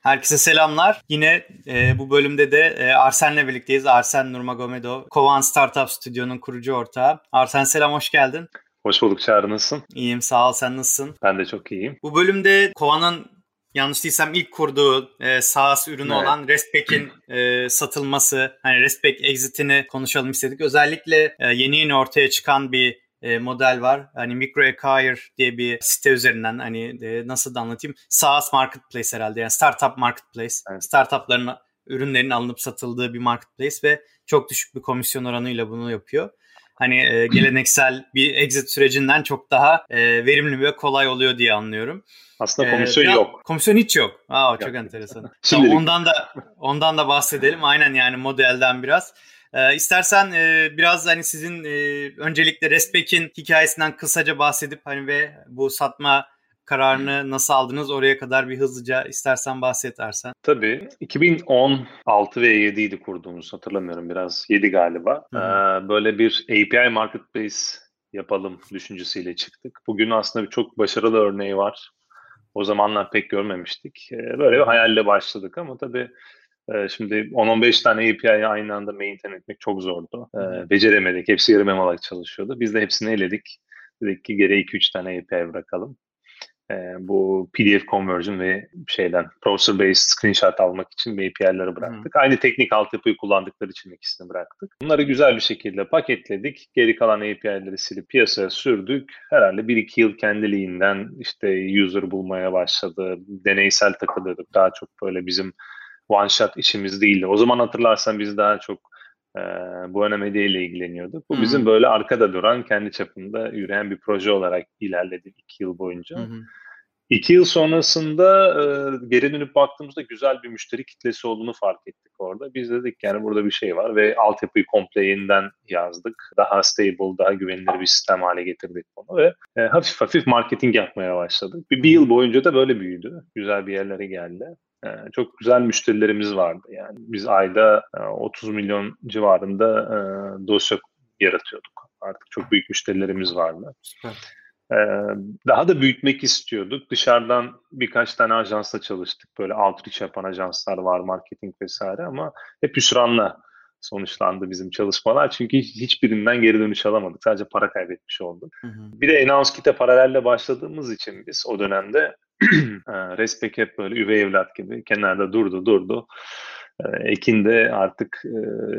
Herkese selamlar. Yine e, bu bölümde de e, Arsen'le birlikteyiz. Arsen Nurmagomedov, Kovan Startup Stüdyo'nun kurucu ortağı. Arsen selam, hoş geldin. Hoş bulduk Çağrı, nasılsın? İyiyim, sağ ol. Sen nasılsın? Ben de çok iyiyim. Bu bölümde Kovan'ın yanlış değilsem ilk kurduğu e, SaaS ürünü evet. olan Restpack'in e, satılması, hani Restpack exit'ini konuşalım istedik. Özellikle e, yeni yeni ortaya çıkan bir e, model var. Hani MicroAcquire diye bir site üzerinden hani e, nasıl da anlatayım? SaaS marketplace herhalde yani startup marketplace. Evet. Startupların ürünlerin alınıp satıldığı bir marketplace ve çok düşük bir komisyon oranıyla bunu yapıyor. Hani e, geleneksel bir exit sürecinden çok daha e, verimli ve kolay oluyor diye anlıyorum. Aslında komisyon ee, yok. Komisyon hiç yok. Aa çok enteresan. Tamam, ondan da ondan da bahsedelim. Aynen yani modelden biraz. E, istersen e, biraz hani sizin e, öncelikle Respect'in hikayesinden kısaca bahsedip hani ve bu satma kararını nasıl aldınız oraya kadar bir hızlıca istersen bahset Ersen. Tabii. 2016 ve 7 idi kurduğumuz hatırlamıyorum biraz 7 galiba. Ee, böyle bir API Marketplace yapalım düşüncesiyle çıktık. Bugün aslında bir çok başarılı örneği var. O zamanlar pek görmemiştik. Ee, böyle bir hayalle başladık ama tabii şimdi 10-15 tane API'yi aynı anda maintain etmek çok zordu. Ee, beceremedik. Hepsi yarım yamalak çalışıyordu. Biz de hepsini eledik. Dedik ki geri 2-3 tane API bırakalım. Ee, bu PDF conversion ve şeyden browser based screenshot almak için API'leri bıraktık. Hmm. Aynı teknik altyapıyı kullandıkları için ikisini bıraktık. Bunları güzel bir şekilde paketledik. Geri kalan API'leri silip piyasaya sürdük. Herhalde 1-2 yıl kendiliğinden işte user bulmaya başladı. Deneysel takılıyorduk. Daha çok böyle bizim one shot işimiz değildi. O zaman hatırlarsan biz daha çok e, bu medya ile ilgileniyorduk. Bu hmm. bizim böyle arkada duran, kendi çapında yürüyen bir proje olarak ilerledi iki yıl boyunca. Hmm. İki yıl sonrasında e, geri dönüp baktığımızda güzel bir müşteri kitlesi olduğunu fark ettik orada. Biz dedik yani burada bir şey var ve altyapıyı komple yeniden yazdık. Daha stable, daha güvenilir bir sistem hale getirdik bunu ve e, hafif hafif marketing yapmaya başladık. Bir, bir yıl boyunca da böyle büyüdü. Güzel bir yerlere geldi. Ee, çok güzel müşterilerimiz vardı. Yani biz ayda 30 e, milyon civarında e, dosya yaratıyorduk. Artık çok büyük müşterilerimiz vardı. Ee, daha da büyütmek istiyorduk. Dışarıdan birkaç tane ajansla çalıştık. Böyle outreach yapan ajanslar var, marketing vesaire ama hep hüsranla sonuçlandı bizim çalışmalar. Çünkü hiçbirinden geri dönüş alamadık. Sadece para kaybetmiş olduk. Hı hı. Bir de Announce Kit'e paralelle başladığımız için biz o dönemde Respek hep böyle üvey evlat gibi kenarda durdu durdu. Ekin de artık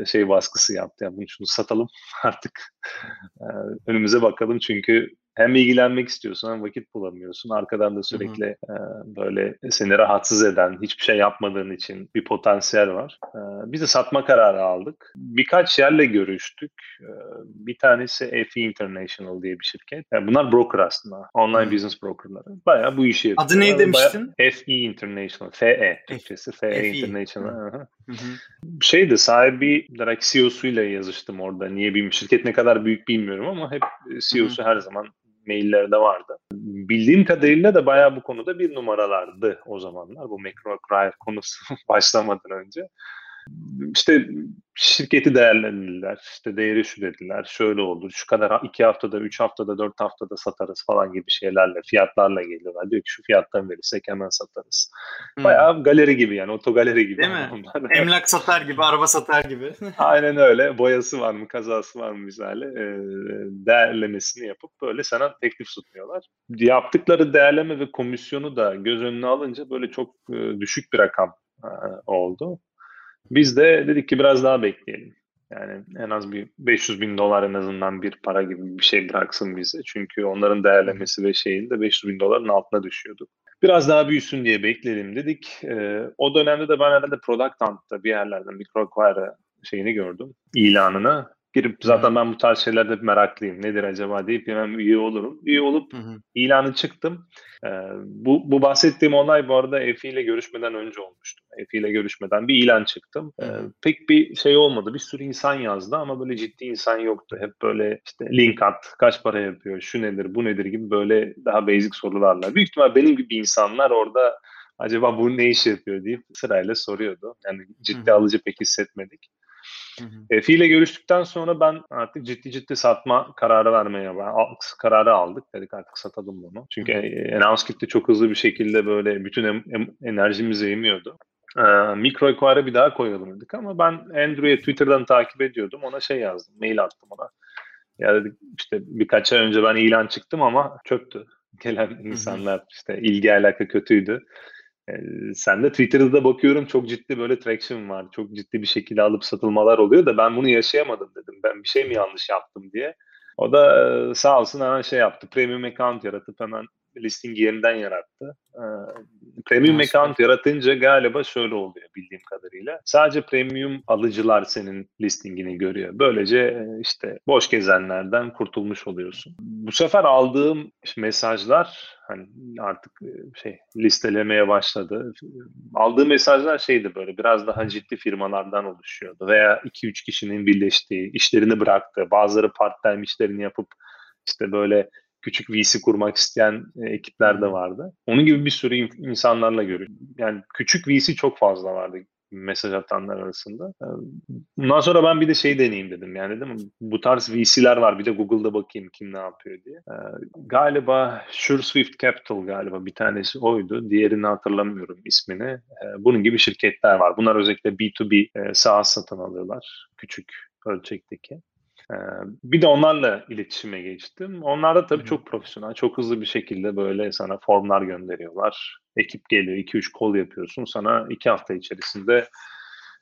şey baskısı yaptı. Yani şunu satalım artık önümüze bakalım çünkü hem ilgilenmek istiyorsun hem vakit bulamıyorsun. Arkadan da sürekli e, böyle seni rahatsız eden, hiçbir şey yapmadığın için bir potansiyel var. E, biz de satma kararı aldık. Birkaç yerle görüştük. E, bir tanesi FE International diye bir şirket. Yani bunlar broker aslında. Online hmm. business brokerları. Bayağı bu işi yapıyorlar. Adı ne demiştin? FE International. FE. Türkçesi. FE, FE International. Şeydi sahibi olarak CEO'suyla yazıştım orada. Niye bilmiyorum. Şirket ne kadar büyük bilmiyorum ama hep CEO'su her zaman maillerde vardı. Bildiğim kadarıyla da bayağı bu konuda bir numaralardı o zamanlar. Bu McRae konusu başlamadan önce. İşte şirketi değerlendirdiler. İşte değeri şu dediler. Şöyle olur. Şu kadar iki haftada, üç haftada, dört haftada satarız falan gibi şeylerle, fiyatlarla geliyorlar. Diyor ki şu fiyattan verirsek hemen satarız. Hmm. Bayağı galeri gibi yani otogaleri gibi. Değil mi? Emlak satar gibi, araba satar gibi. Aynen öyle. Boyası var mı, kazası var mı misali. E, değerlemesini yapıp böyle sana teklif sunuyorlar. Yaptıkları değerleme ve komisyonu da göz önüne alınca böyle çok e, düşük bir rakam e, oldu. Biz de dedik ki biraz daha bekleyelim. Yani en az bir 500 bin dolar en azından bir para gibi bir şey bıraksın bize. Çünkü onların değerlemesi ve şeyin de 500 bin doların altına düşüyordu. Biraz daha büyüsün diye bekleyelim dedik. Ee, o dönemde de ben herhalde Product Hunt'ta bir yerlerden bir şeyini gördüm. ilanını. Girip zaten ben bu tarz şeylerde meraklıyım. Nedir acaba deyip hemen üye olurum. Üye olup hı hı. ilanı çıktım. Ee, bu, bu bahsettiğim olay bu arada Efi ile görüşmeden önce olmuştu. Efi ile görüşmeden bir ilan çıktım. Ee, pek bir şey olmadı. Bir sürü insan yazdı ama böyle ciddi insan yoktu. Hep böyle işte link at, kaç para yapıyor, şu nedir, bu nedir gibi böyle daha basic sorularla. Büyük ihtimal benim gibi insanlar orada acaba bu ne iş yapıyor deyip sırayla soruyordu. Yani ciddi alıcı pek hissetmedik. Efi ile görüştükten sonra ben artık ciddi ciddi satma kararı vermeye kararı aldık. Dedik artık satalım bunu. Çünkü Announce Kit'te çok hızlı bir şekilde böyle bütün em, em, enerjimizi emiyordu. Ee, Micro Equire'a bir daha koyalım dedik ama ben Andrew'e Twitter'dan takip ediyordum. Ona şey yazdım, mail attım ona. Ya dedik işte birkaç ay önce ben ilan çıktım ama çöktü. Gelen insanlar işte ilgi alaka kötüydü. Sen de Twitter'da da bakıyorum çok ciddi böyle traction var. Çok ciddi bir şekilde alıp satılmalar oluyor da ben bunu yaşayamadım dedim. Ben bir şey mi yanlış yaptım diye. O da sağ olsun hemen şey yaptı. Premium account yaratıp hemen listing yeniden yarattı. Ee, premium Aslında. account yaratınca galiba şöyle oluyor bildiğim kadarıyla. Sadece premium alıcılar senin listingini görüyor. Böylece e, işte boş gezenlerden kurtulmuş oluyorsun. Bu sefer aldığım mesajlar hani artık e, şey listelemeye başladı. Aldığım mesajlar şeydi böyle biraz daha ciddi firmalardan oluşuyordu veya 2-3 kişinin birleştiği, işlerini bıraktı. Bazıları part-time işlerini yapıp işte böyle küçük VC kurmak isteyen e, ekipler de vardı. Onun gibi bir sürü insanlarla görüyorum. Yani küçük VC çok fazla vardı mesaj atanlar arasında. Bundan sonra ben bir de şey deneyeyim dedim. Yani dedim bu tarz VC'ler var bir de Google'da bakayım kim ne yapıyor diye. Galiba SureSwift Capital galiba bir tanesi oydu. Diğerini hatırlamıyorum ismini. Bunun gibi şirketler var. Bunlar özellikle B2B e, SaaS satın alıyorlar. Küçük ölçekteki. Ee, bir de onlarla iletişime geçtim. Onlar da tabii çok profesyonel, çok hızlı bir şekilde böyle sana formlar gönderiyorlar. Ekip geliyor, 2-3 kol yapıyorsun. Sana 2 hafta içerisinde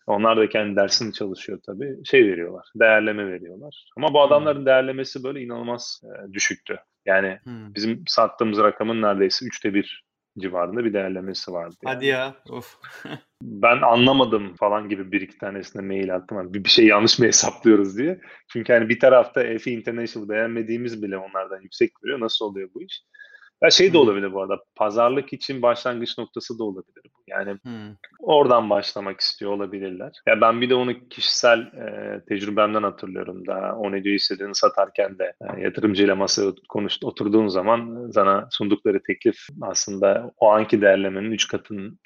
onlar da kendi dersini çalışıyor tabii. Şey veriyorlar, değerleme veriyorlar. Ama bu adamların değerlemesi böyle inanılmaz e, düşüktü. Yani hmm. bizim sattığımız rakamın neredeyse üçte bir civarında bir değerlemesi vardı. Yani. Hadi ya. Of. ben anlamadım falan gibi bir iki tanesine mail attım. Hani bir, bir şey yanlış mı hesaplıyoruz diye. Çünkü hani bir tarafta EFI International beğenmediğimiz bile onlardan yüksek veriyor. Nasıl oluyor bu iş? Ya şey de olabilir bu arada. Pazarlık için başlangıç noktası da olabilir bu. Yani hmm. oradan başlamak istiyor olabilirler. Ya ben bir de onu kişisel e, tecrübemden hatırlıyorum. Daha o ne diyor istediğini satarken de e, yatırımcıyla masaya konuş, oturduğun zaman sana sundukları teklif aslında o anki değerlemenin 3 katın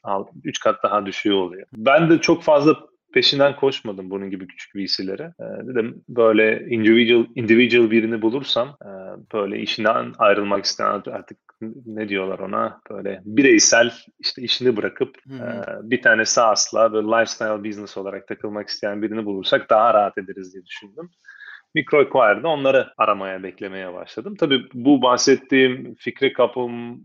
3 kat daha düşüğü oluyor. Ben de çok fazla peşinden koşmadım bunun gibi küçük VC'lere. E, dedim böyle individual individual birini bulursam e, böyle işinden ayrılmak isteyen artık ne diyorlar ona böyle bireysel işte işini bırakıp e, bir tane SaaS'la böyle lifestyle business olarak takılmak isteyen birini bulursak daha rahat ederiz diye düşündüm. MicroAcquire'da onları aramaya, beklemeye başladım. Tabii bu bahsettiğim fikri kapım,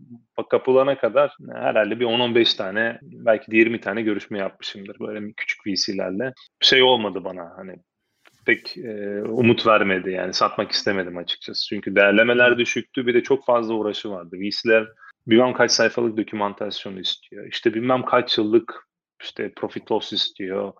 kapılana kadar herhalde bir 10-15 tane, belki de 20 tane görüşme yapmışımdır böyle küçük VC'lerle. Şey olmadı bana hani pek e, umut vermedi yani satmak istemedim açıkçası. Çünkü değerlemeler düşüktü bir de çok fazla uğraşı vardı. VC'ler bilmem kaç sayfalık dokümantasyon istiyor. İşte bilmem kaç yıllık işte profit loss istiyor.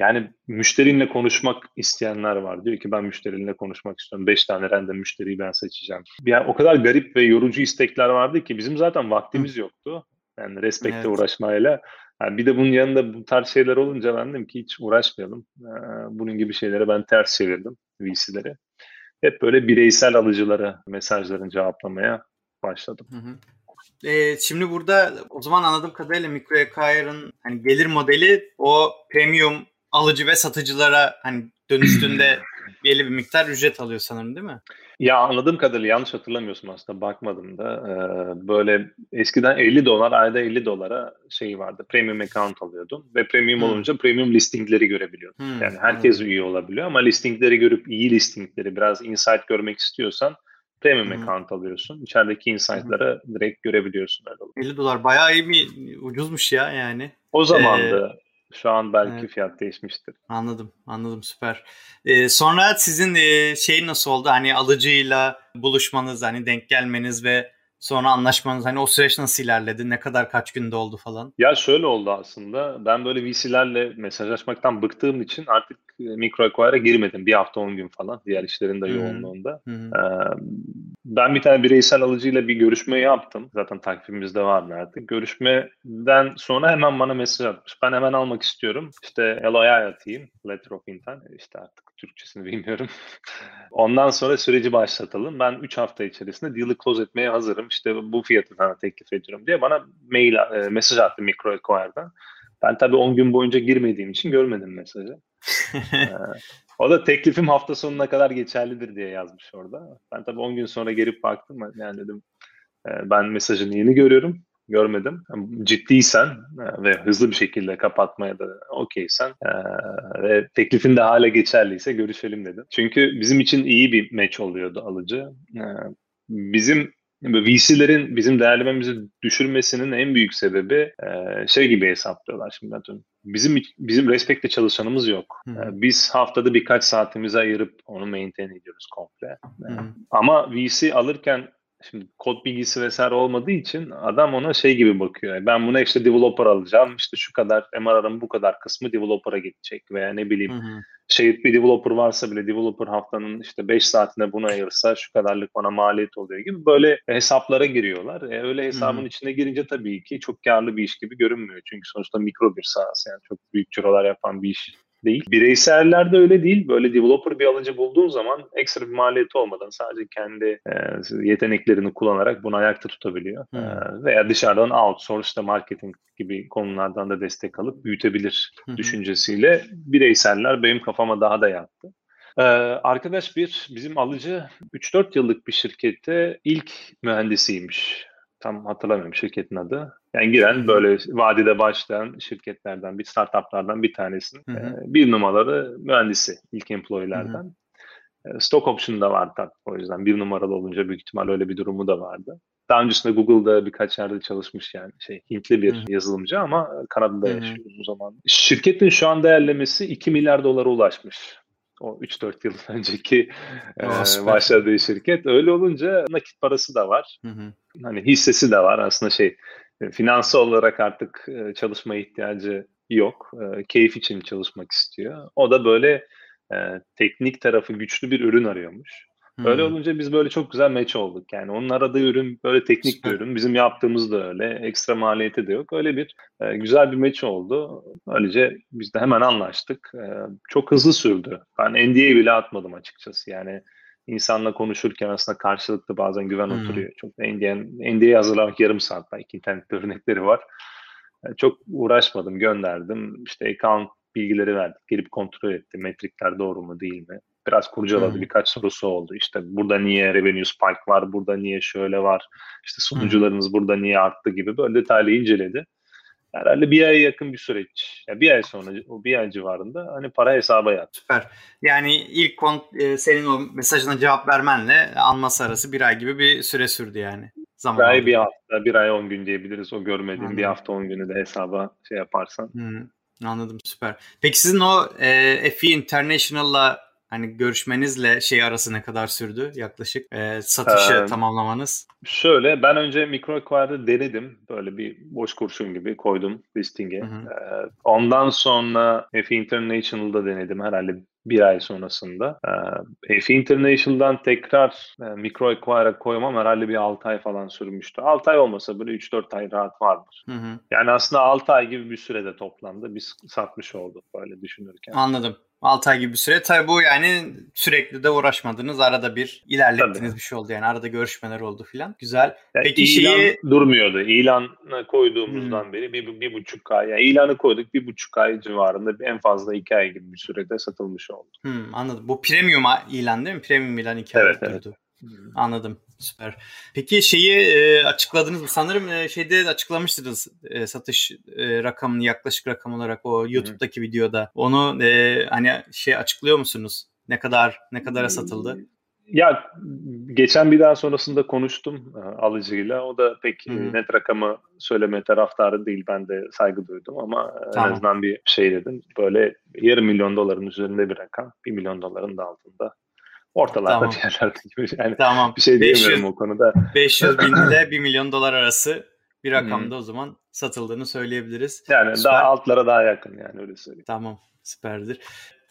Yani müşterinle konuşmak isteyenler var. Diyor ki ben müşterinle konuşmak istiyorum. Beş tane random müşteriyi ben seçeceğim. Yani o kadar garip ve yorucu istekler vardı ki bizim zaten vaktimiz yoktu. Yani respekte evet. uğraşmayla. Yani bir de bunun yanında bu tarz şeyler olunca ben dedim ki hiç uğraşmayalım. Ee, bunun gibi şeylere ben ters çevirdim VC'leri. Hep böyle bireysel alıcılara mesajlarını cevaplamaya başladım. Hı hı. Ee, şimdi burada o zaman anladığım kadarıyla MicroAcquire'ın hani gelir modeli o premium alıcı ve satıcılara hani dönüştüğünde belli bir miktar ücret alıyor sanırım değil mi? Ya anladığım kadarıyla yanlış hatırlamıyorsun aslında bakmadım da ee, böyle eskiden 50 dolar ayda 50 dolara şey vardı premium account alıyordun ve premium hmm. olunca premium listingleri görebiliyordun. Hmm. Yani herkes hmm. üye olabiliyor ama listingleri görüp iyi listingleri biraz insight görmek istiyorsan premium hmm. account alıyorsun. İçerideki insight'ları hmm. direkt görebiliyorsun öyle 50 dolar bayağı iyi bir ucuzmuş ya yani. O zamandı. Ee, şu an belki evet. fiyat değişmiştir. Anladım, anladım süper. Ee, sonra sizin e, şey nasıl oldu? Hani alıcıyla buluşmanız, hani denk gelmeniz ve sonra anlaşmanız hani o süreç nasıl ilerledi? Ne kadar kaç günde oldu falan? Ya şöyle oldu aslında. Ben böyle VC'lerle mesajlaşmaktan bıktığım için artık e, Microacquire'a girmedim. Bir hafta on gün falan. Diğer işlerin de yoğunluğunda. Ee, ben bir tane bireysel alıcıyla bir görüşme yaptım. Zaten takvimimizde vardı artık. Görüşmeden sonra hemen bana mesaj atmış. Ben hemen almak istiyorum. İşte LOI atayım. Letter of Intent. İşte artık Türkçesini bilmiyorum. Ondan sonra süreci başlatalım. Ben 3 hafta içerisinde deal'ı close etmeye hazırım. İşte bu fiyatı sana teklif ediyorum diye bana mail, e, mesaj attı Microacquire'dan. Ben tabii 10 gün boyunca girmediğim için görmedim mesajı. ee, o da teklifim hafta sonuna kadar geçerlidir diye yazmış orada. Ben tabii 10 gün sonra gelip baktım. Yani dedim e, ben mesajını yeni görüyorum görmedim. Ciddiysen e, ve hızlı bir şekilde kapatmaya da okeysen e, ve teklifin de hala geçerliyse görüşelim dedim. Çünkü bizim için iyi bir match oluyordu alıcı. E, bizim VC'lerin bizim değerlememizi düşürmesinin en büyük sebebi şey gibi hesaplıyorlar şimdi atıyorum. Bizim bizim Respect'te çalışanımız yok. Hı. Biz haftada birkaç saatimizi ayırıp onu maintain ediyoruz komple. Hı. Ama VC alırken Şimdi kod bilgisi vesaire olmadığı için adam ona şey gibi bakıyor. Ben buna işte developer alacağım. İşte şu kadar MRR'ın bu kadar kısmı developer'a gidecek veya ne bileyim hı hı. şey bir developer varsa bile developer haftanın işte 5 saatine buna ayırsa şu kadarlık bana maliyet oluyor gibi böyle hesaplara giriyorlar. E, öyle hesabın hı hı. içine girince tabii ki çok karlı bir iş gibi görünmüyor. Çünkü sonuçta mikro bir sahası yani çok büyük cirolar yapan bir iş değil. Bireysellerde öyle değil. Böyle developer bir alıcı bulduğun zaman ekstra bir maliyeti olmadan sadece kendi e, yeteneklerini kullanarak bunu ayakta tutabiliyor. Hmm. E, veya dışarıdan outsource işte marketing gibi konulardan da destek alıp büyütebilir hmm. düşüncesiyle bireyseller benim kafama daha da yattı. Ee, arkadaş bir bizim alıcı 3-4 yıllık bir şirkette ilk mühendisiymiş. Tam hatırlamıyorum şirketin adı. Yani giren böyle vadide başlayan şirketlerden, bir startuplardan bir tanesinin hı hı. bir numaralı mühendisi ilk employee'lerden. Hı. Stock option da var tabii o yüzden bir numaralı olunca büyük ihtimal öyle bir durumu da vardı. Daha öncesinde Google'da birkaç yerde çalışmış yani şey Hintli bir Hı-hı. yazılımcı ama Kanada'da Hı-hı. yaşıyor o zaman. Şirketin şu an değerlemesi 2 milyar dolara ulaşmış o 3-4 yıl önceki e, başladığı şirket. Öyle olunca nakit parası da var. Hı hı. Hani hissesi de var. Aslında şey e, finansal olarak artık e, çalışmaya ihtiyacı yok. E, keyif için çalışmak istiyor. O da böyle e, teknik tarafı güçlü bir ürün arıyormuş. Hmm. Öyle olunca biz böyle çok güzel match olduk. Yani onun aradığı ürün böyle teknik Süper. bir ürün. Bizim yaptığımız da öyle. Ekstra maliyeti de yok. Öyle bir e, güzel bir match oldu. Böylece biz de hemen anlaştık. E, çok hızlı sürdü. Ben NDA bile atmadım açıkçası. Yani insanla konuşurken aslında karşılıklı bazen güven hmm. oturuyor. Çok NDA, NDA hazırlamak yarım saat belki internet örnekleri var. Yani çok uğraşmadım, gönderdim. İşte account bilgileri verdik. Gelip kontrol etti. Metrikler doğru mu değil mi? Biraz kurcaladı. Hmm. Birkaç sorusu oldu. İşte burada niye revenue spike var? Burada niye şöyle var? İşte sunucularınız hmm. burada niye arttı gibi böyle detaylı inceledi. Herhalde bir aya yakın bir süreç. Yani bir ay sonra, o bir ay civarında hani para hesaba yattı. Süper. Yani ilk kont, e, senin o mesajına cevap vermenle alması arası bir ay gibi bir süre sürdü yani. Zaman bir ay bir hafta, bir ay on gün diyebiliriz. O görmediğim Anladım. bir hafta on günü de hesaba şey yaparsan. Hmm. Anladım süper. Peki sizin o e, FE International'la hani görüşmenizle şey arası ne kadar sürdü yaklaşık e, satışı ee, tamamlamanız? Şöyle ben önce MicroAcquire'da denedim. Böyle bir boş kurşun gibi koydum listing'e. Ee, ondan sonra FE International'da denedim herhalde bir ay sonrasında. E, FE International'dan tekrar e, MicroAcquire'a koymam herhalde bir 6 ay falan sürmüştü. 6 ay olmasa böyle 3-4 ay rahat vardır. Hı hı. Yani aslında 6 ay gibi bir sürede toplamda biz satmış olduk böyle düşünürken. Anladım. 6 ay gibi bir süre. Tabii bu yani sürekli de uğraşmadınız. Arada bir ilerlettiğiniz bir şey oldu. Yani arada görüşmeler oldu filan. Güzel. Yani Peki ilan şeyi... durmuyordu. İlanı koyduğumuzdan hmm. beri bir, bir, bir buçuk ay. Yani ilanı koyduk bir buçuk ay civarında en fazla iki ay gibi bir sürede satılmış oldu. Hmm, anladım. Bu premium ilan değil mi? Premium ilan iki evet, evet. Anladım. Süper. Peki şeyi e, açıkladınız mı? Sanırım e, şeyde açıklamıştınız e, satış e, rakamını yaklaşık rakam olarak o YouTube'daki Hı. videoda. Onu e, hani şey açıklıyor musunuz? Ne kadar ne kadara satıldı? Ya geçen bir daha sonrasında konuştum e, alıcıyla. O da pek Hı. net rakamı söyleme taraftarı değil. Ben de saygı duydum ama tamam. en azından bir şey dedim. Böyle yarım milyon doların üzerinde bir rakam. Bir milyon doların da altında Ortalarda tamam. bir yerlerde gibi. Yani tamam. bir şey diyemiyorum 500, o konuda. 500 bin ile 1 milyon dolar arası bir rakamda o zaman satıldığını söyleyebiliriz. Yani Süper. daha altlara daha yakın yani öyle söyleyeyim. Tamam süperdir.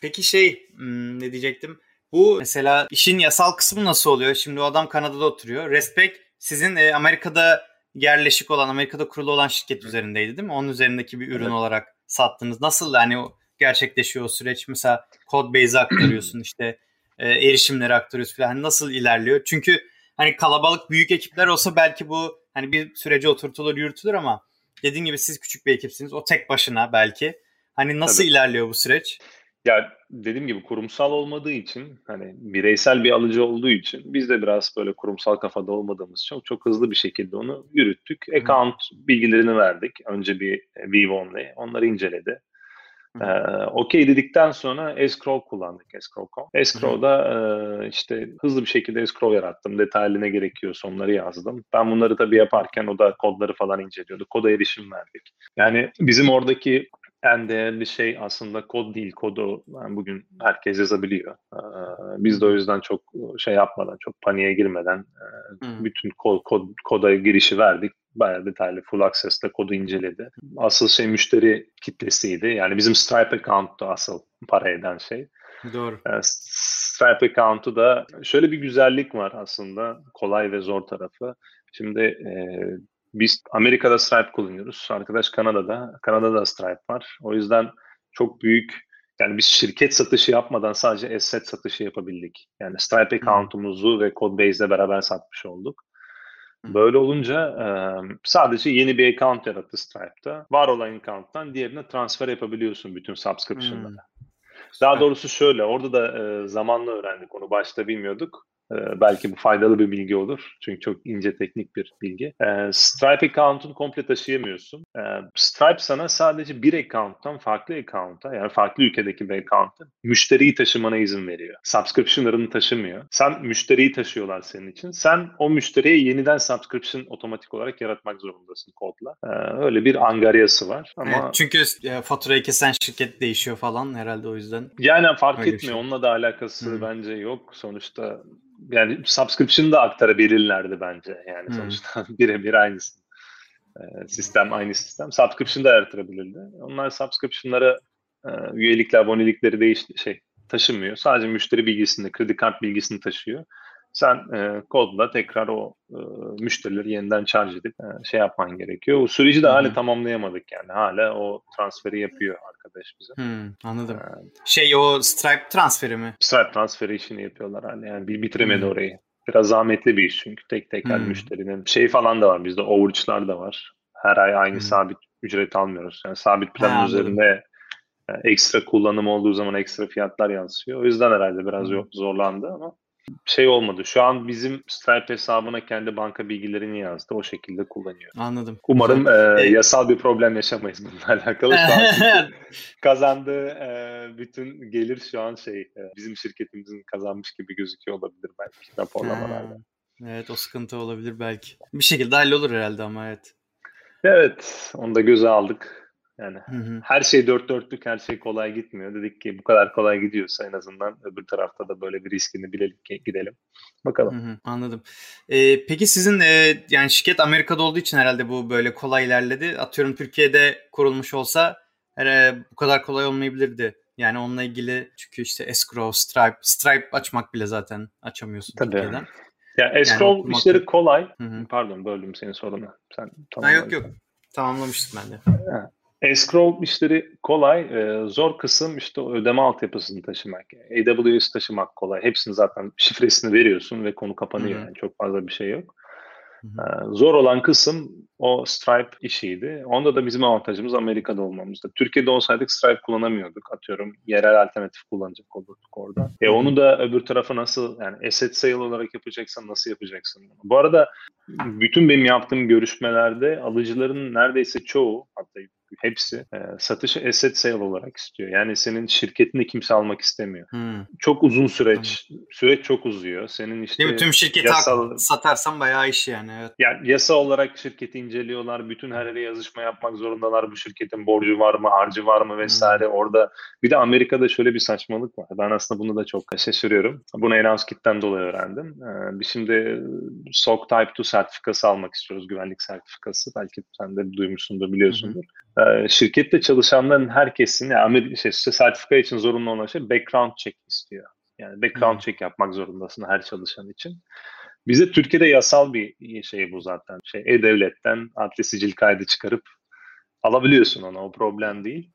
Peki şey hmm, ne diyecektim? Bu mesela işin yasal kısmı nasıl oluyor? Şimdi o adam Kanada'da oturuyor. Respect sizin e, Amerika'da yerleşik olan, Amerika'da kurulu olan şirket üzerindeydi değil mi? Onun üzerindeki bir ürün evet. olarak sattınız. Nasıl yani o gerçekleşiyor o süreç? Mesela code base aktarıyorsun işte e, erişimleri aktarıyoruz falan hani nasıl ilerliyor? Çünkü hani kalabalık büyük ekipler olsa belki bu hani bir sürece oturtulur yürütülür ama dediğin gibi siz küçük bir ekipsiniz. O tek başına belki. Hani nasıl Tabii. ilerliyor bu süreç? Ya dediğim gibi kurumsal olmadığı için hani bireysel bir alıcı olduğu için biz de biraz böyle kurumsal kafada olmadığımız için çok hızlı bir şekilde onu yürüttük. Account bilgilerini verdik. Önce bir Vive Only. Onları inceledi. Ee, Okey dedikten sonra escrow kullandık escrow.com. Escrow'da e, işte hızlı bir şekilde escrow yarattım. Detaylı ne gerekiyorsa onları yazdım. Ben bunları tabii yaparken o da kodları falan inceliyordu. Koda erişim verdik. Yani bizim oradaki en değerli şey aslında kod değil. Kodu yani bugün herkes yazabiliyor. Ee, biz de o yüzden çok şey yapmadan, çok paniğe girmeden e, Hmm. bütün kod, kod, koda girişi verdik. Bayağı detaylı full access'te kodu inceledi. Asıl şey müşteri kitlesiydi. Yani bizim Stripe account'tu asıl para eden şey. Doğru. Ee, Stripe account'u da şöyle bir güzellik var aslında. Kolay ve zor tarafı. Şimdi e, biz Amerika'da Stripe kullanıyoruz. Arkadaş Kanada'da. Kanada'da Stripe var. O yüzden çok büyük yani biz şirket satışı yapmadan sadece asset satışı yapabildik. Yani Stripe account'umuzu ve Codebase'le beraber satmış olduk. Böyle olunca sadece yeni bir account yarattı Stripe'da. Var olan account'tan diğerine transfer yapabiliyorsun bütün subscription'lara. Daha doğrusu şöyle, orada da zamanla öğrendik. Onu başta bilmiyorduk. E, belki bu faydalı bir bilgi olur. Çünkü çok ince teknik bir bilgi. E, Stripe account'unu komple taşıyamıyorsun. E, Stripe sana sadece bir account'tan farklı account'a, yani farklı ülkedeki bir account'a müşteriyi taşımana izin veriyor. Subscription'larını taşımıyor. Sen müşteriyi taşıyorlar senin için. Sen o müşteriye yeniden subscription otomatik olarak yaratmak zorundasın kodla. E, öyle bir angaryası var. Ama Evet, çünkü e, faturayı kesen şirket değişiyor falan herhalde o yüzden. yani fark Öyle etmiyor. şey. Onunla da alakası Hı. bence yok. Sonuçta yani subscription'ı da aktarabilirlerdi bence. Yani Hı. sonuçta birebir aynısı. Ee, sistem aynı sistem. Subscription da yaratılabilirdi. Onlar subscription'lara e, üyelikler, abonelikleri değiş şey taşımıyor. Sadece müşteri bilgisini, kredi kart bilgisini taşıyor. Sen e, kodla tekrar o e, müşterileri yeniden charge edip e, şey yapman gerekiyor. O süreci de Hı hı. hala tamamlayamadık yani. Hala o transferi yapıyor arkadaş bize. Hmm, anladım. Ee, Şey o Stripe transferi mi? Stripe transferi işini yapıyorlar hala. Yani bir bitiremedi Hmm. orayı. Biraz zahmetli bir iş çünkü tek tek her müşterinin şey falan da var bizde overage da var. Her ay aynı Hmm. sabit ücret almıyoruz. Yani sabit planın Ha, üzerinde e, ekstra kullanım olduğu zaman ekstra fiyatlar yansıyor. O yüzden herhalde biraz zorlandı ama şey olmadı. Şu an bizim Stripe hesabına kendi banka bilgilerini yazdı. O şekilde kullanıyor. Anladım. Umarım e, yasal bir problem yaşamayız bununla alakalı. Şu an kazandığı e, bütün gelir şu an şey e, bizim şirketimizin kazanmış gibi gözüküyor olabilir belki raporlamalarda. Evet o sıkıntı olabilir belki. Bir şekilde hallolur herhalde ama evet. Evet, onu da göze aldık. Yani Hı hı. her şey dört dörtlük, her şey kolay gitmiyor. Dedik ki bu kadar kolay gidiyorsa en azından öbür tarafta da böyle bir riskini bilelim gidelim. Bakalım. Hı hı, anladım. Ee, peki sizin e, yani şirket Amerika'da olduğu için herhalde bu böyle kolay ilerledi. Atıyorum Türkiye'de kurulmuş olsa e, bu kadar kolay olmayabilirdi. Yani onunla ilgili çünkü işte escrow, Stripe, Stripe açmak bile zaten açamıyorsun Tabii. Türkiye'den. Ya escrow okumak- işleri kolay. Hı hı. Pardon böldüm senin sorunu. Sen Ha, tamam. yok yok. Tamamlamıştık ben de. Escrow işleri kolay. Ee, zor kısım işte o ödeme altyapısını taşımak. AWS taşımak kolay. Hepsini zaten şifresini veriyorsun ve konu kapanıyor. Yani çok fazla bir şey yok. Hı. zor olan kısım o Stripe işiydi. Onda da bizim avantajımız Amerika'da olmamızda. Türkiye'de olsaydık Stripe kullanamıyorduk. Atıyorum yerel alternatif kullanacak olurduk orada. E onu da öbür tarafa nasıl yani asset sale olarak yapacaksan nasıl yapacaksın? bunu? Bu arada bütün benim yaptığım görüşmelerde alıcıların neredeyse çoğu hatta hepsi e, satışı asset sale olarak istiyor. Yani senin şirketini kimse almak istemiyor. Hı. Çok uzun süreç. Süreç çok uzuyor. Senin işte Değil mi? Tüm şirketi yasal- satarsan bayağı iş yani. Evet. yani yasa olarak şirketi inceliyorlar. Bütün her yere yazışma yapmak zorundalar. Bu şirketin borcu var mı, harcı var mı vesaire. Orada bir de Amerika'da şöyle bir saçmalık var. Ben aslında bunu da çok şaşırıyorum. Bunu Elance dolayı öğrendim. Ee, biz şimdi SOC Type 2 sertifikası almak istiyoruz. Güvenlik sertifikası. Belki sen de duymuşsundur, biliyorsundur. Ee, şirkette çalışanların herkesin yani Amerika, şey, sertifika için zorunlu olan şey background check istiyor. Yani background Hmm. check yapmak zorundasın her çalışan için. Bize Türkiye'de yasal bir şey bu zaten. Şey E-Devlet'ten adli sicil kaydı çıkarıp alabiliyorsun onu. O problem değil.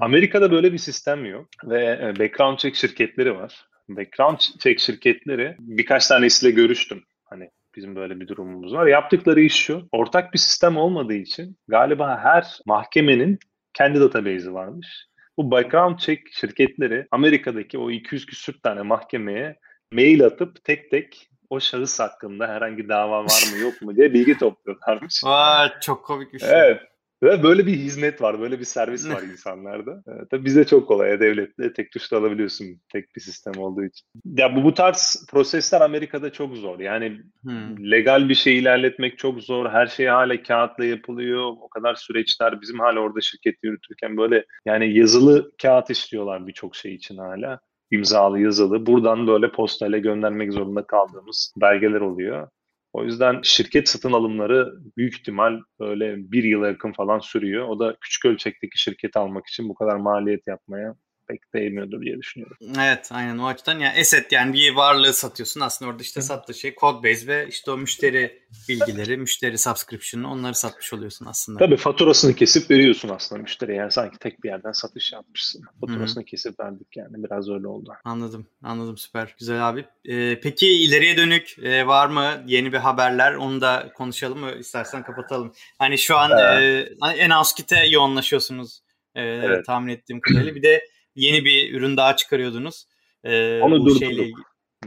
Amerika'da böyle bir sistem yok ve e, background check şirketleri var. Background check şirketleri birkaç tanesiyle görüştüm. Hani Bizim böyle bir durumumuz var. Yaptıkları iş şu. Ortak bir sistem olmadığı için galiba her mahkemenin kendi database'i varmış. Bu background check şirketleri Amerika'daki o 200 küsür tane mahkemeye mail atıp tek tek o şahıs hakkında herhangi dava var mı yok mu diye bilgi topluyorlarmış. Vay çok komik bir şey. Evet. Ve böyle bir hizmet var, böyle bir servis var insanlarda. Ee, tabii bizde çok kolay. Devletle tek tuşla alabiliyorsun tek bir sistem olduğu için. Ya bu, bu tarz prosesler Amerika'da çok zor. Yani hmm. legal bir şey ilerletmek çok zor. Her şey hala kağıtla yapılıyor. O kadar süreçler bizim hala orada şirket yürütürken böyle yani yazılı kağıt istiyorlar birçok şey için hala imzalı yazılı buradan böyle postayla göndermek zorunda kaldığımız belgeler oluyor. O yüzden şirket satın alımları büyük ihtimal böyle bir yıla yakın falan sürüyor. O da küçük ölçekteki şirketi almak için bu kadar maliyet yapmaya pek değmiyordur diye düşünüyorum. Evet aynen o açıdan yani asset yani bir varlığı satıyorsun aslında orada işte sattığı şey Codebase ve işte o müşteri bilgileri, müşteri subscription'ı onları satmış oluyorsun aslında. Tabii faturasını kesip veriyorsun aslında müşteriye yani sanki tek bir yerden satış yapmışsın. Faturasını Hı-hı. kesip verdik yani biraz öyle oldu. Anladım anladım süper güzel abi. Ee, peki ileriye dönük e, var mı yeni bir haberler onu da konuşalım mı istersen kapatalım. Hani şu an evet. e, en az kite yoğunlaşıyorsunuz e, evet. tahmin ettiğim kadarıyla. Bir de yeni bir ürün daha çıkarıyordunuz. Ee, onu durdurduk. Şeyle,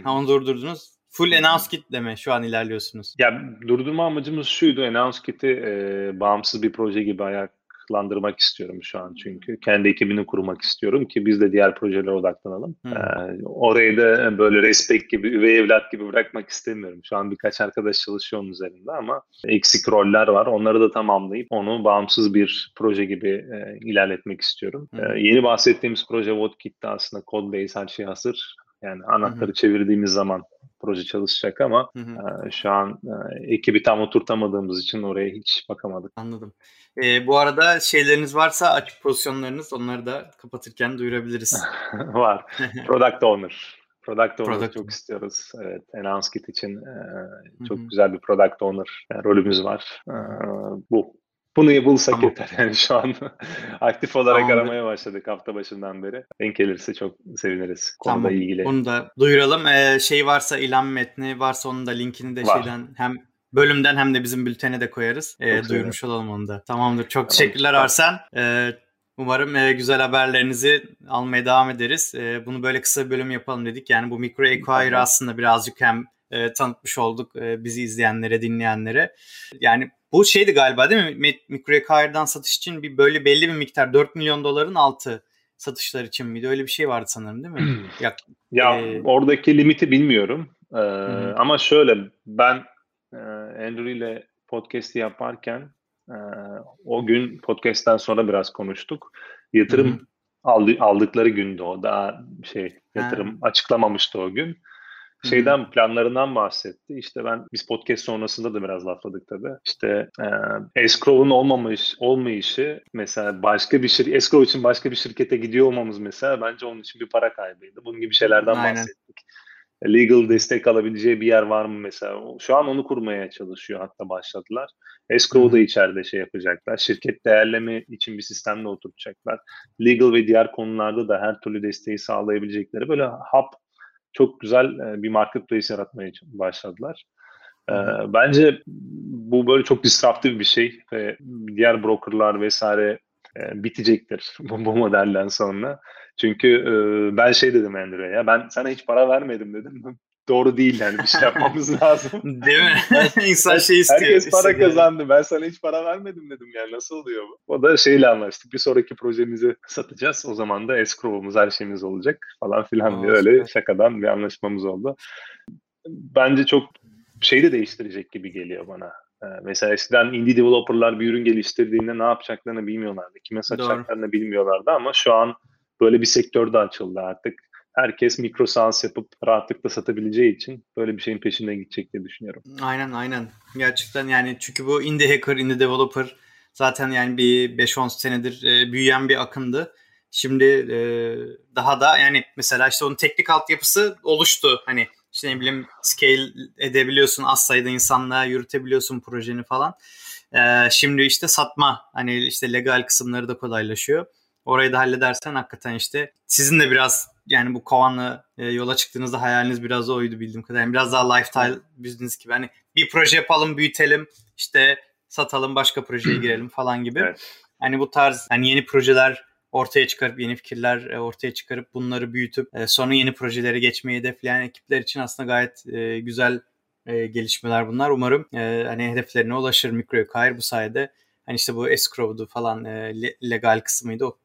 ha, onu durdurdunuz. Full announce kit deme şu an ilerliyorsunuz. Ya durdurma amacımız şuydu. Announce kit'i e, bağımsız bir proje gibi ayak odaklandırmak istiyorum şu an çünkü. Kendi ekibini kurmak istiyorum ki biz de diğer projelere odaklanalım. Hmm. Ee, orayı da böyle respect gibi, üvey evlat gibi bırakmak istemiyorum. Şu an birkaç arkadaş çalışıyor onun üzerinde ama eksik roller var. Onları da tamamlayıp onu bağımsız bir proje gibi e, ilerletmek istiyorum. Hmm. Ee, yeni bahsettiğimiz proje WhatKit'te aslında Codebase her şey hazır. Yani anahtarı hı çevirdiğimiz zaman proje çalışacak ama hı hı. E, şu an e, ekibi tam oturtamadığımız için oraya hiç bakamadık. Anladım. E, bu arada şeyleriniz varsa açık pozisyonlarınız onları da kapatırken duyurabiliriz. Var. Product Owner. Product Owner product. çok istiyoruz. Evet, Announce Kit için e, çok Hı-hı. güzel bir Product Owner e, rolümüz var. E, bu. Bunu bulsak tamam. yeter yani şu an aktif olarak tamam. aramaya başladık hafta başından beri. Denk gelirse çok seviniriz konuda tamam. ilgili. Bunu da duyuralım. Ee, şey varsa ilan metni varsa onun da linkini de Var. şeyden hem bölümden hem de bizim bültene de koyarız. E, duyurmuş olalım onu da. Tamamdır. Çok tamam. teşekkürler Arsen. E, umarım e, güzel haberlerinizi almaya devam ederiz. E, bunu böyle kısa bir bölüm yapalım dedik. Yani bu Micro Acquire aslında birazcık hem e, tanıtmış olduk e, bizi izleyenlere, dinleyenlere. Yani bu şeydi galiba değil mi? Micro Acquire'dan satış için bir böyle belli bir miktar 4 milyon doların altı satışlar için miydi? Öyle bir şey vardı sanırım değil mi? ya, ya e... oradaki limiti bilmiyorum. Ee, ama şöyle ben e, Andrew ile podcast'i yaparken e, o gün podcast'ten sonra biraz konuştuk. Yatırım Hı-hı. aldı, aldıkları gündü o. Daha şey yatırım ha. açıklamamıştı o gün. Şeyden Hı-hı. planlarından bahsetti. İşte ben biz podcast sonrasında da biraz lafladık tabii. İşte e, escrow'un olmamış olmayışı mesela başka bir şirket escrow için başka bir şirkete gidiyor olmamız mesela bence onun için bir para kaybıydı. Bunun gibi şeylerden Aynen. bahsettik legal destek alabileceği bir yer var mı mesela? Şu an onu kurmaya çalışıyor hatta başladılar. Escrow da içeride şey yapacaklar. Şirket değerleme için bir sistemle oturtacaklar. Legal ve diğer konularda da her türlü desteği sağlayabilecekleri böyle hub çok güzel e, bir marketplace yaratmaya başladılar. Ee, bence bu böyle çok disruptif bir şey ve diğer brokerlar vesaire e, bitecektir bu, bu modelden sonra. Çünkü e, ben şey dedim Andrew'e ya ben sana hiç para vermedim dedim. Doğru değil yani bir şey yapmamız lazım. Değil mi? İnsan şey istiyor. Herkes para istiyor. kazandı. Ben sana hiç para vermedim dedim yani nasıl oluyor bu? O da şeyle anlaştık. Bir sonraki projemizi satacağız. O zaman da escrow'umuz her şeyimiz olacak falan filan diye öyle şakadan bir anlaşmamız oldu. Bence çok şey de değiştirecek gibi geliyor bana. Ee, mesela eskiden indie developerlar bir ürün geliştirdiğinde ne yapacaklarını bilmiyorlardı. Kime satacaklarını Doğru. bilmiyorlardı ama şu an böyle bir sektör de açıldı artık. Herkes mikrosans yapıp rahatlıkla satabileceği için böyle bir şeyin peşinden gidecek diye düşünüyorum. Aynen aynen. Gerçekten yani çünkü bu indie hacker, indie developer zaten yani bir 5-10 senedir e, büyüyen bir akımdı. Şimdi e, daha da yani mesela işte onun teknik altyapısı oluştu. Hani işte ne bileyim scale edebiliyorsun az sayıda insanla yürütebiliyorsun projeni falan. Ee, şimdi işte satma hani işte legal kısımları da kolaylaşıyor. Orayı da halledersen hakikaten işte sizin de biraz yani bu kovanla e, yola çıktığınızda hayaliniz biraz oydu bildiğim kadar. Yani biraz daha lifestyle business gibi. Hani bir proje yapalım, büyütelim, işte satalım, başka projeye girelim falan gibi. Evet. Hani bu tarz hani yeni projeler ortaya çıkarıp yeni fikirler e, ortaya çıkarıp bunları büyütüp e, sonra yeni projelere geçmeyi hedefleyen ekipler için aslında gayet e, güzel gelişmeler bunlar. Umarım hani hedeflerine ulaşır Microacquire bu sayede. Hani işte bu escrow'du falan legal kısmıydı o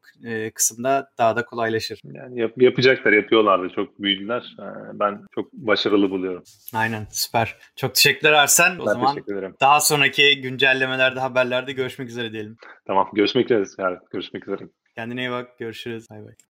kısımda daha da kolaylaşır. Yani yap, yapacaklar, yapıyorlardı. Çok büyüdüler. Ben çok başarılı buluyorum. Aynen, süper. Çok teşekkürler Arsen. O ben zaman daha sonraki güncellemelerde, haberlerde görüşmek üzere diyelim. Tamam, görüşmek üzere. Görüşmek üzere. Kendine iyi bak. Görüşürüz. Bay bay.